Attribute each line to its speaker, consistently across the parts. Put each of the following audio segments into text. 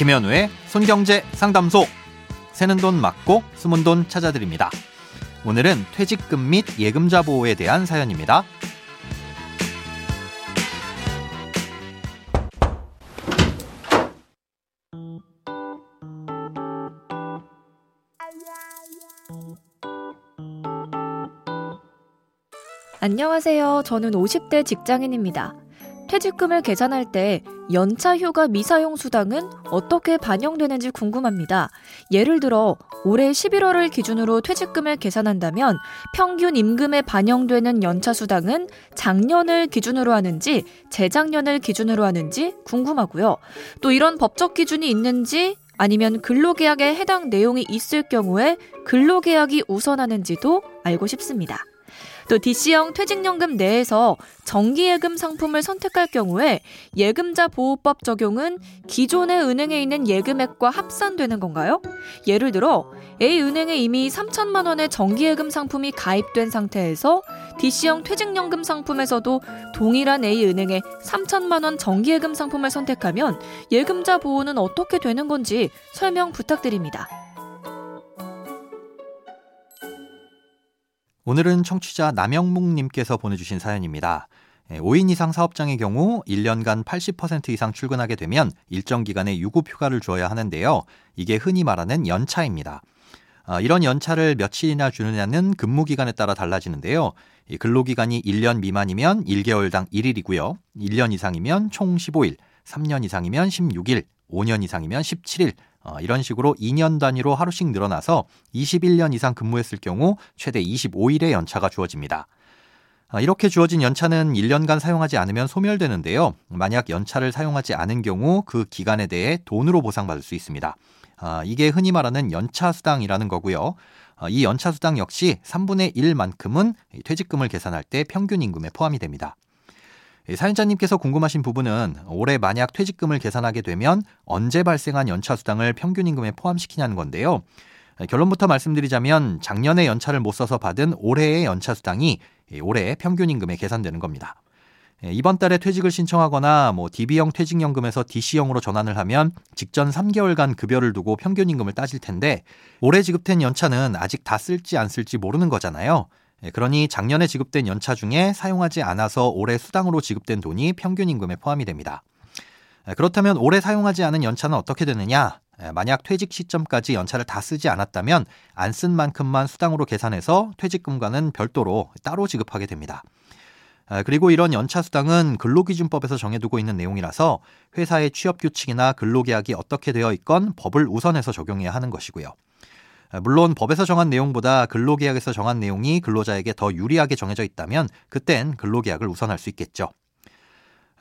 Speaker 1: 김현우의 손경제 상담소. 새는 돈 맞고 숨은 돈 찾아드립니다. 오늘은 퇴직금 및 예금자 보호에 대한 사연입니다.
Speaker 2: 안녕하세요. 저는 50대 직장인입니다. 퇴직금을 계산할 때 연차 휴가 미사용 수당은 어떻게 반영되는지 궁금합니다. 예를 들어 올해 11월을 기준으로 퇴직금을 계산한다면 평균 임금에 반영되는 연차 수당은 작년을 기준으로 하는지 재작년을 기준으로 하는지 궁금하고요. 또 이런 법적 기준이 있는지 아니면 근로계약에 해당 내용이 있을 경우에 근로계약이 우선하는지도 알고 싶습니다. 또 DC형 퇴직연금 내에서 정기예금 상품을 선택할 경우에 예금자 보호법 적용은 기존의 은행에 있는 예금액과 합산되는 건가요? 예를 들어 A은행에 이미 3천만 원의 정기예금 상품이 가입된 상태에서 DC형 퇴직연금 상품에서도 동일한 A은행의 3천만 원 정기예금 상품을 선택하면 예금자 보호는 어떻게 되는 건지 설명 부탁드립니다.
Speaker 1: 오늘은 청취자 남영묵님께서 보내주신 사연입니다. 5인 이상 사업장의 경우 1년간 80% 이상 출근하게 되면 일정 기간의 유급 휴가를 주어야 하는데요. 이게 흔히 말하는 연차입니다. 이런 연차를 며칠이나 주느냐는 근무 기간에 따라 달라지는데요. 근로기간이 1년 미만이면 1개월당 1일이고요. 1년 이상이면 총 15일, 3년 이상이면 16일, 5년 이상이면 17일, 어, 이런 식으로 2년 단위로 하루씩 늘어나서 21년 이상 근무했을 경우 최대 25일의 연차가 주어집니다. 어, 이렇게 주어진 연차는 1년간 사용하지 않으면 소멸되는데요. 만약 연차를 사용하지 않은 경우 그 기간에 대해 돈으로 보상받을 수 있습니다. 어, 이게 흔히 말하는 연차수당이라는 거고요. 이 연차수당 역시 3분의 1만큼은 퇴직금을 계산할 때 평균 임금에 포함이 됩니다. 사연자님께서 궁금하신 부분은 올해 만약 퇴직금을 계산하게 되면 언제 발생한 연차 수당을 평균 임금에 포함시키냐는 건데요. 결론부터 말씀드리자면 작년에 연차를 못 써서 받은 올해의 연차 수당이 올해 평균 임금에 계산되는 겁니다. 이번 달에 퇴직을 신청하거나 뭐 DB형 퇴직연금에서 DC형으로 전환을 하면 직전 3개월간 급여를 두고 평균 임금을 따질 텐데 올해 지급된 연차는 아직 다 쓸지 안 쓸지 모르는 거잖아요. 예, 그러니 작년에 지급된 연차 중에 사용하지 않아서 올해 수당으로 지급된 돈이 평균 임금에 포함이 됩니다. 예, 그렇다면 올해 사용하지 않은 연차는 어떻게 되느냐? 예, 만약 퇴직 시점까지 연차를 다 쓰지 않았다면 안 쓴 만큼만 수당으로 계산해서 퇴직금과는 별도로 따로 지급하게 됩니다. 그리고 이런 연차 수당은 근로기준법에서 정해두고 있는 내용이라서 회사의 취업 규칙이나 근로계약이 어떻게 되어 있건 법을 우선해서 적용해야 하는 것이고요. 물론 법에서 정한 내용보다 근로계약에서 정한 내용이 근로자에게 더 유리하게 정해져 있다면 그땐 근로계약을 우선할 수 있겠죠.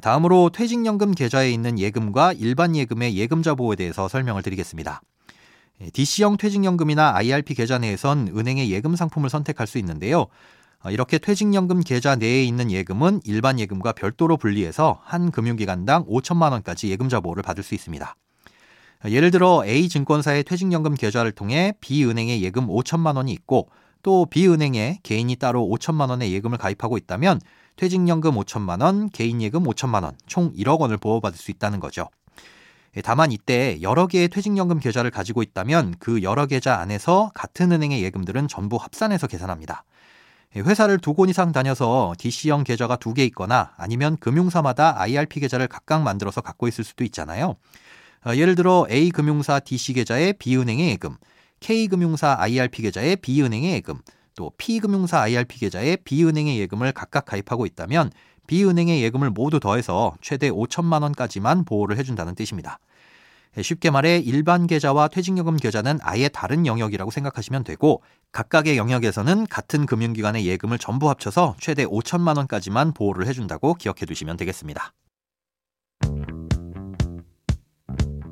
Speaker 1: 다음으로 퇴직연금 계좌에 있는 예금과 일반 예금의 예금자 보호에 대해서 설명을 드리겠습니다. DC형 퇴직연금이나 IRP 계좌 내에선 은행의 예금 상품을 선택할 수 있는데요. 이렇게 퇴직연금 계좌 내에 있는 예금은 일반 예금과 별도로 분리해서 한 금융기관당 5천만 원까지 예금자 보호를 받을 수 있습니다. 예를 들어 A 증권사의 퇴직연금 계좌를 통해 B 은행에 예금 5천만 원이 있고 또 B 은행에 개인이 따로 5천만 원의 예금을 가입하고 있다면 퇴직연금 5천만 원, 개인 예금 5천만 원, 총 1억 원을 보호받을 수 있다는 거죠. 다만 이때 여러 개의 퇴직연금 계좌를 가지고 있다면 그 여러 계좌 안에서 같은 은행의 예금들은 전부 합산해서 계산합니다. 회사를 두 곳 이상 다녀서 DC형 계좌가 두 개 있거나 아니면 금융사마다 IRP 계좌를 각각 만들어서 갖고 있을 수도 있잖아요. 어, 예를 들어 A금융사 DC계좌에 B은행의 예금, K금융사 IRP 계좌에 B은행의 예금, 또 P금융사 IRP 계좌에 B은행의 예금을 각각 가입하고 있다면 B은행의 예금을 모두 더해서 최대 5천만 원까지만 보호를 해준다는 뜻입니다. 예, 쉽게 말해 일반 계좌와 퇴직연금 계좌는 아예 다른 영역이라고 생각하시면 되고 각각의 영역에서는 같은 금융기관의 예금을 전부 합쳐서 최대 5천만 원까지만 보호를 해준다고 기억해 두시면 되겠습니다.